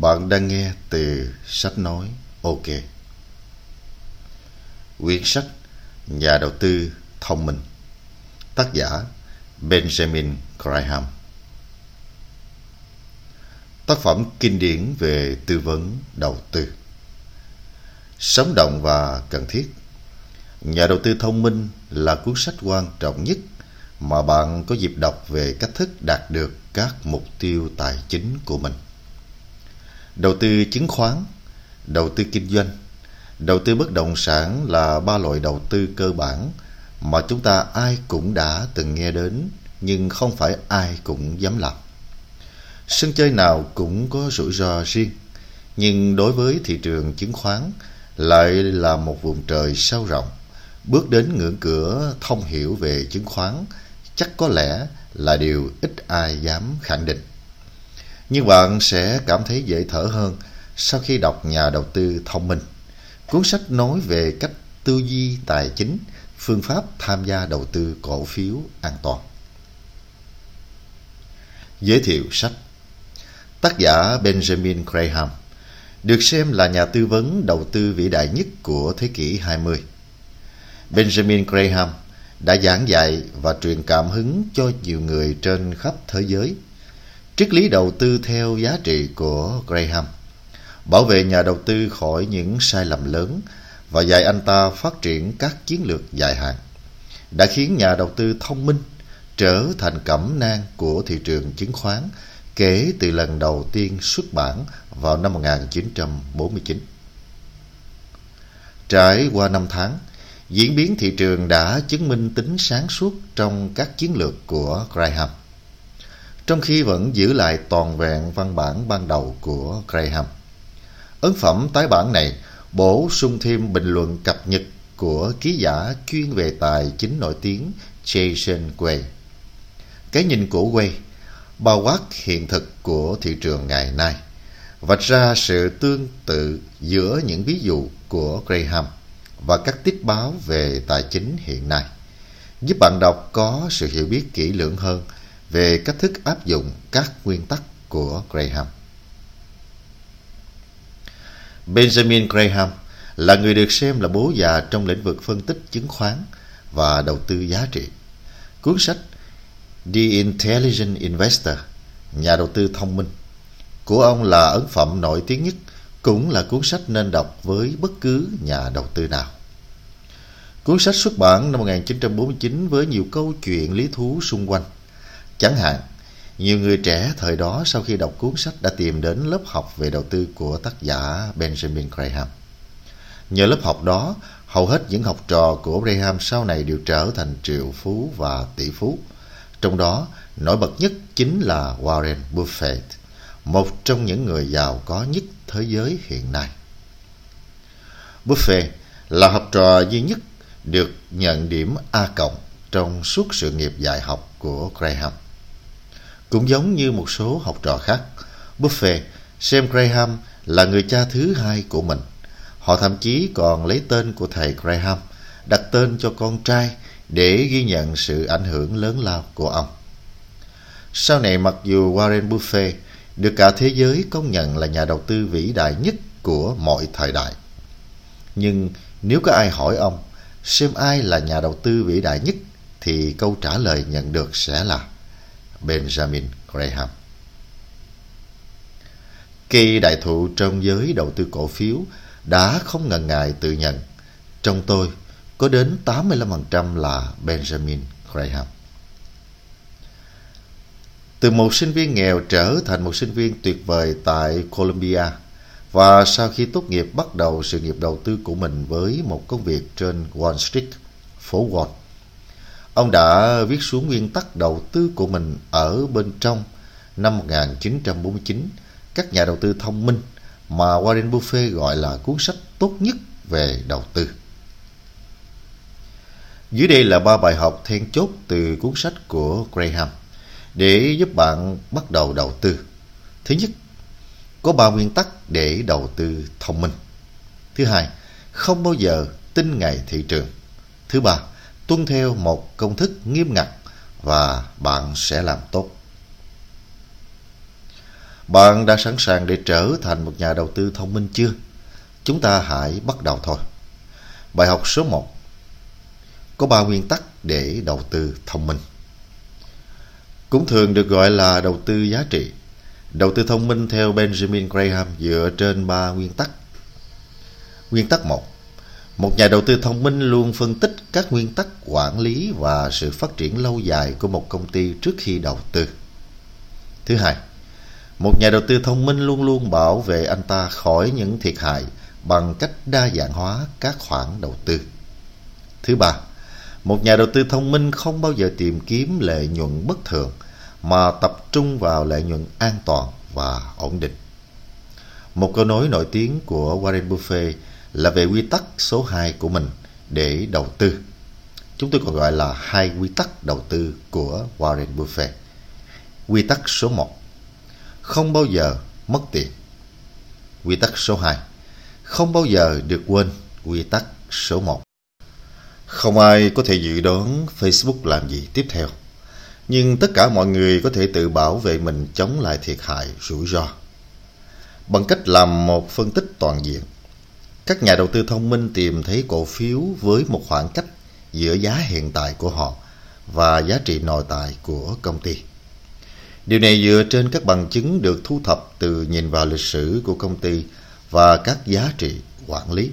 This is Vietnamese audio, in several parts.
Bạn đang nghe từ sách nói. OK. Quyển sách Nhà đầu tư thông minh. Tác giả Benjamin Graham. Tác phẩm kinh điển về tư vấn đầu tư. Sống động và cần thiết. Nhà đầu tư thông minh là cuốn sách quan trọng nhất mà bạn có dịp đọc về cách thức đạt được các mục tiêu tài chính của mình đầu tư chứng khoán, đầu tư kinh doanh. Đầu tư bất động sản là ba loại đầu tư cơ bản mà chúng ta ai cũng đã từng nghe đến, nhưng không phải ai cũng dám làm. Sân chơi nào cũng có rủi ro riêng, nhưng đối với thị trường chứng khoán lại là một vùng trời sâu rộng. Bước đến ngưỡng cửa thông hiểu về chứng khoán chắc có lẽ là điều ít ai dám khẳng định nhưng bạn sẽ cảm thấy dễ thở hơn sau khi đọc Nhà đầu tư thông minh. Cuốn sách nói về cách tư duy tài chính, phương pháp tham gia đầu tư cổ phiếu an toàn. Giới thiệu sách Tác giả Benjamin Graham được xem là nhà tư vấn đầu tư vĩ đại nhất của thế kỷ 20. Benjamin Graham đã giảng dạy và truyền cảm hứng cho nhiều người trên khắp thế giới triết lý đầu tư theo giá trị của Graham bảo vệ nhà đầu tư khỏi những sai lầm lớn và dạy anh ta phát triển các chiến lược dài hạn đã khiến nhà đầu tư thông minh trở thành cẩm nang của thị trường chứng khoán kể từ lần đầu tiên xuất bản vào năm 1949. Trải qua năm tháng, diễn biến thị trường đã chứng minh tính sáng suốt trong các chiến lược của Graham trong khi vẫn giữ lại toàn vẹn văn bản ban đầu của Graham. Ấn phẩm tái bản này bổ sung thêm bình luận cập nhật của ký giả chuyên về tài chính nổi tiếng Jason Quay. Cái nhìn của Quay bao quát hiện thực của thị trường ngày nay, vạch ra sự tương tự giữa những ví dụ của Graham và các tiết báo về tài chính hiện nay, giúp bạn đọc có sự hiểu biết kỹ lưỡng hơn về cách thức áp dụng các nguyên tắc của Graham. Benjamin Graham là người được xem là bố già trong lĩnh vực phân tích chứng khoán và đầu tư giá trị. Cuốn sách The Intelligent Investor, nhà đầu tư thông minh, của ông là ấn phẩm nổi tiếng nhất, cũng là cuốn sách nên đọc với bất cứ nhà đầu tư nào. Cuốn sách xuất bản năm 1949 với nhiều câu chuyện lý thú xung quanh Chẳng hạn, nhiều người trẻ thời đó sau khi đọc cuốn sách đã tìm đến lớp học về đầu tư của tác giả Benjamin Graham. Nhờ lớp học đó, hầu hết những học trò của Graham sau này đều trở thành triệu phú và tỷ phú. Trong đó, nổi bật nhất chính là Warren Buffett, một trong những người giàu có nhất thế giới hiện nay. Buffett là học trò duy nhất được nhận điểm A cộng trong suốt sự nghiệp dạy học của Graham. Cũng giống như một số học trò khác, Buffett xem Graham là người cha thứ hai của mình. Họ thậm chí còn lấy tên của thầy Graham, đặt tên cho con trai để ghi nhận sự ảnh hưởng lớn lao của ông. Sau này mặc dù Warren Buffett được cả thế giới công nhận là nhà đầu tư vĩ đại nhất của mọi thời đại. Nhưng nếu có ai hỏi ông xem ai là nhà đầu tư vĩ đại nhất thì câu trả lời nhận được sẽ là Benjamin Graham. Kỳ đại thụ trong giới đầu tư cổ phiếu đã không ngần ngại tự nhận trong tôi có đến 85% là Benjamin Graham. Từ một sinh viên nghèo trở thành một sinh viên tuyệt vời tại Columbia và sau khi tốt nghiệp bắt đầu sự nghiệp đầu tư của mình với một công việc trên Wall Street, phố Wall. Ông đã viết xuống nguyên tắc đầu tư của mình ở bên trong năm 1949, các nhà đầu tư thông minh mà Warren Buffett gọi là cuốn sách tốt nhất về đầu tư. Dưới đây là ba bài học then chốt từ cuốn sách của Graham để giúp bạn bắt đầu đầu tư. Thứ nhất, có ba nguyên tắc để đầu tư thông minh. Thứ hai, không bao giờ tin ngày thị trường. Thứ ba, tuân theo một công thức nghiêm ngặt và bạn sẽ làm tốt. Bạn đã sẵn sàng để trở thành một nhà đầu tư thông minh chưa? Chúng ta hãy bắt đầu thôi. Bài học số 1 Có ba nguyên tắc để đầu tư thông minh. Cũng thường được gọi là đầu tư giá trị. Đầu tư thông minh theo Benjamin Graham dựa trên ba nguyên tắc. Nguyên tắc 1 một nhà đầu tư thông minh luôn phân tích các nguyên tắc quản lý và sự phát triển lâu dài của một công ty trước khi đầu tư. Thứ hai, một nhà đầu tư thông minh luôn luôn bảo vệ anh ta khỏi những thiệt hại bằng cách đa dạng hóa các khoản đầu tư. Thứ ba, một nhà đầu tư thông minh không bao giờ tìm kiếm lợi nhuận bất thường mà tập trung vào lợi nhuận an toàn và ổn định. Một câu nói nổi tiếng của Warren Buffett là về quy tắc số 2 của mình để đầu tư. Chúng tôi còn gọi là hai quy tắc đầu tư của Warren Buffett. Quy tắc số 1 Không bao giờ mất tiền Quy tắc số 2 Không bao giờ được quên quy tắc số 1 Không ai có thể dự đoán Facebook làm gì tiếp theo, Nhưng tất cả mọi người có thể tự bảo vệ mình chống lại thiệt hại rủi ro Bằng cách làm một phân tích toàn diện các nhà đầu tư thông minh tìm thấy cổ phiếu với một khoảng cách giữa giá hiện tại của họ và giá trị nội tại của công ty Điều này dựa trên các bằng chứng được thu thập từ nhìn vào lịch sử của công ty và các giá trị quản lý.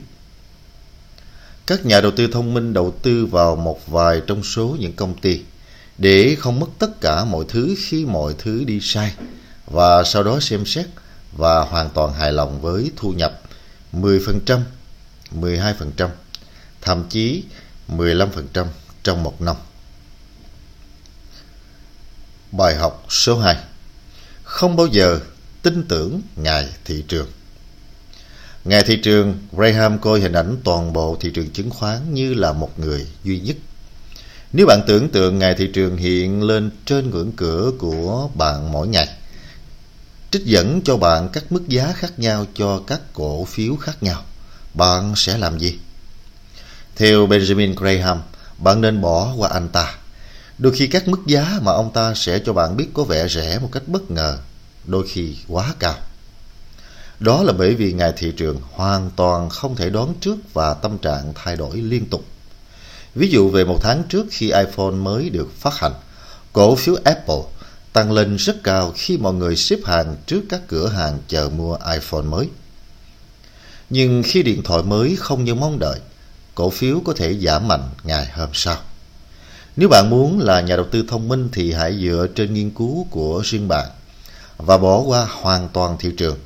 Các nhà đầu tư thông minh đầu tư vào một vài trong số những công ty để không mất tất cả mọi thứ khi mọi thứ đi sai và sau đó xem xét và hoàn toàn hài lòng với thu nhập 10%, 12%, thậm chí 15% trong một năm. Bài học số 2 Không bao giờ tin tưởng ngài thị trường Ngài thị trường, Graham coi hình ảnh toàn bộ thị trường chứng khoán như là một người duy nhất. Nếu bạn tưởng tượng ngài thị trường hiện lên trên ngưỡng cửa của bạn mỗi ngày, trích dẫn cho bạn các mức giá khác nhau cho các cổ phiếu khác nhau, bạn sẽ làm gì? Theo Benjamin Graham, bạn nên bỏ qua anh ta Đôi khi các mức giá mà ông ta sẽ cho bạn biết có vẻ rẻ một cách bất ngờ, đôi khi quá cao. Đó là bởi vì ngài thị trường hoàn toàn không thể đoán trước và tâm trạng thay đổi liên tục. Ví dụ về một tháng trước khi iPhone mới được phát hành, cổ phiếu Apple tăng lên rất cao khi mọi người xếp hàng trước các cửa hàng chờ mua iPhone mới. Nhưng khi điện thoại mới không như mong đợi, cổ phiếu có thể giảm mạnh ngày hôm sau. Nếu bạn muốn là nhà đầu tư thông minh thì hãy dựa trên nghiên cứu của riêng bạn và bỏ qua hoàn toàn thị trường.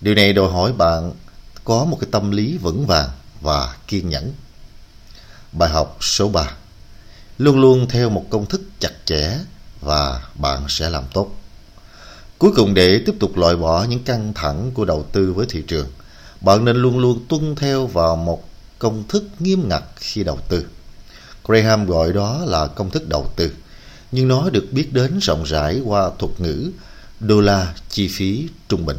Điều này đòi hỏi bạn có một cái tâm lý vững vàng và kiên nhẫn. Bài học số 3 Luôn luôn theo một công thức chặt chẽ và bạn sẽ làm tốt. Cuối cùng để tiếp tục loại bỏ những căng thẳng của đầu tư với thị trường, bạn nên luôn luôn tuân theo vào một công thức nghiêm ngặt khi đầu tư. Graham gọi đó là công thức đầu tư, nhưng nó được biết đến rộng rãi qua thuật ngữ đô la chi phí trung bình.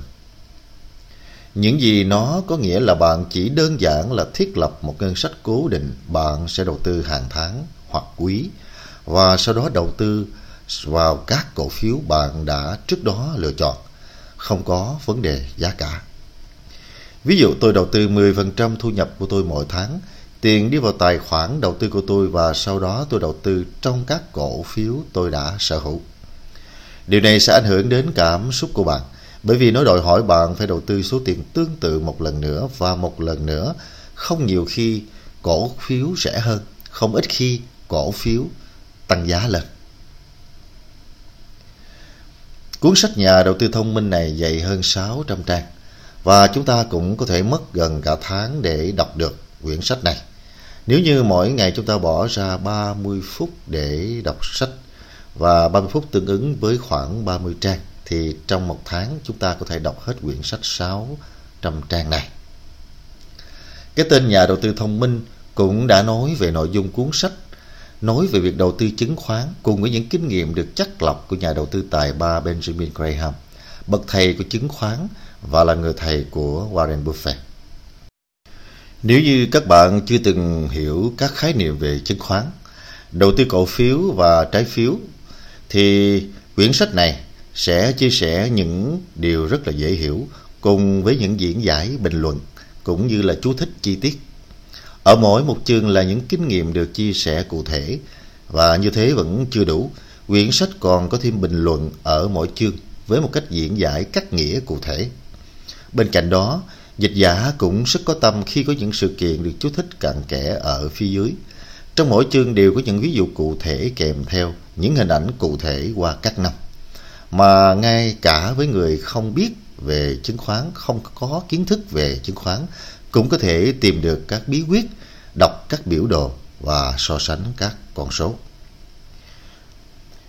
Những gì nó có nghĩa là bạn chỉ đơn giản là thiết lập một ngân sách cố định bạn sẽ đầu tư hàng tháng hoặc quý và sau đó đầu tư vào các cổ phiếu bạn đã trước đó lựa chọn, không có vấn đề giá cả. Ví dụ tôi đầu tư 10% thu nhập của tôi mỗi tháng Tiền đi vào tài khoản đầu tư của tôi và sau đó tôi đầu tư trong các cổ phiếu tôi đã sở hữu. Điều này sẽ ảnh hưởng đến cảm xúc của bạn bởi vì nó đòi hỏi bạn phải đầu tư số tiền tương tự một lần nữa và một lần nữa. Không nhiều khi cổ phiếu rẻ hơn, không ít khi cổ phiếu tăng giá lên. Cuốn sách nhà đầu tư thông minh này dày hơn 600 trang, và chúng ta cũng có thể mất gần cả tháng để đọc được quyển sách này. Nếu như mỗi ngày chúng ta bỏ ra 30 phút để đọc sách, và 30 phút tương ứng với khoảng 30 trang, thì trong một tháng chúng ta có thể đọc hết quyển sách 600 trang này. Cái tên nhà đầu tư thông minh cũng đã nói về nội dung cuốn sách nói về việc đầu tư chứng khoán cùng với những kinh nghiệm được chắc lọc của nhà đầu tư tài ba Benjamin Graham, bậc thầy của chứng khoán và là người thầy của Warren Buffett. Nếu như các bạn chưa từng hiểu các khái niệm về chứng khoán, đầu tư cổ phiếu và trái phiếu thì quyển sách này sẽ chia sẻ những điều rất là dễ hiểu cùng với những diễn giải bình luận cũng như là chú thích chi tiết. Ở mỗi một chương là những kinh nghiệm được chia sẻ cụ thể và như thế vẫn chưa đủ. Quyển sách còn có thêm bình luận ở mỗi chương với một cách diễn giải cắt nghĩa cụ thể. Bên cạnh đó, dịch giả cũng rất có tâm khi có những sự kiện được chú thích cặn kẽ ở phía dưới. Trong mỗi chương đều có những ví dụ cụ thể kèm theo những hình ảnh cụ thể qua các năm. Mà ngay cả với người không biết về chứng khoán, không có kiến thức về chứng khoán, cũng có thể tìm được các bí quyết, đọc các biểu đồ và so sánh các con số.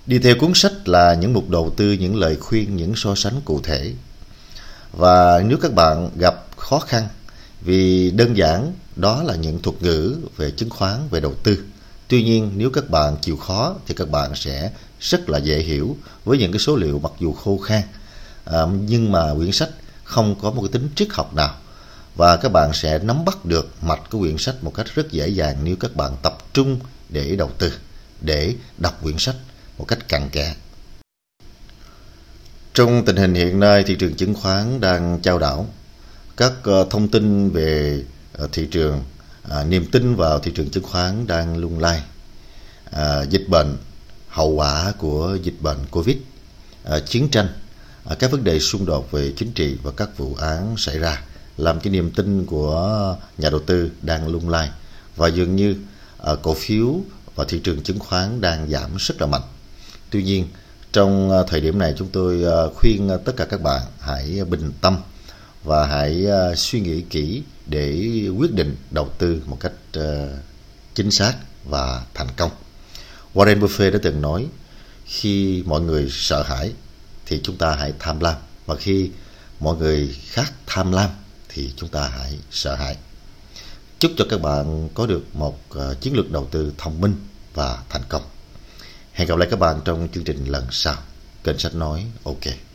Đi theo cuốn sách là những mục đầu tư, những lời khuyên, những so sánh cụ thể. Và nếu các bạn gặp khó khăn vì đơn giản đó là những thuật ngữ về chứng khoán, về đầu tư. Tuy nhiên nếu các bạn chịu khó thì các bạn sẽ rất là dễ hiểu với những cái số liệu mặc dù khô khan à, nhưng mà quyển sách không có một cái tính triết học nào và các bạn sẽ nắm bắt được mạch của quyển sách một cách rất dễ dàng nếu các bạn tập trung để đầu tư, để đọc quyển sách một cách cặn kẽ. Trong tình hình hiện nay, thị trường chứng khoán đang trao đảo. Các ờ, thông tin về ờ, thị trường, à, niềm tin vào thị trường chứng khoán đang lung lay. À, dịch bệnh, hậu quả của dịch bệnh Covid, à, chiến tranh, à, các vấn đề xung đột về chính trị và các vụ án xảy ra làm cái niềm tin của nhà đầu tư đang lung lay và dường như ờ, cổ phiếu và thị trường chứng khoán đang giảm rất là mạnh. Tuy nhiên, trong ờ, thời điểm này chúng tôi ờ, khuyên tất cả các bạn hãy bình tâm và hãy suy nghĩ kỹ để quyết định đầu tư một cách chính xác và thành công. Warren Buffett đã từng nói khi mọi người sợ hãi thì chúng ta hãy tham lam và khi mọi người khác tham lam thì chúng ta hãy sợ hãi. Chúc cho các bạn có được một ờ, chiến lược đầu tư thông minh và thành công. Hẹn gặp lại các bạn trong chương trình lần sau. Kênh sách nói, OK.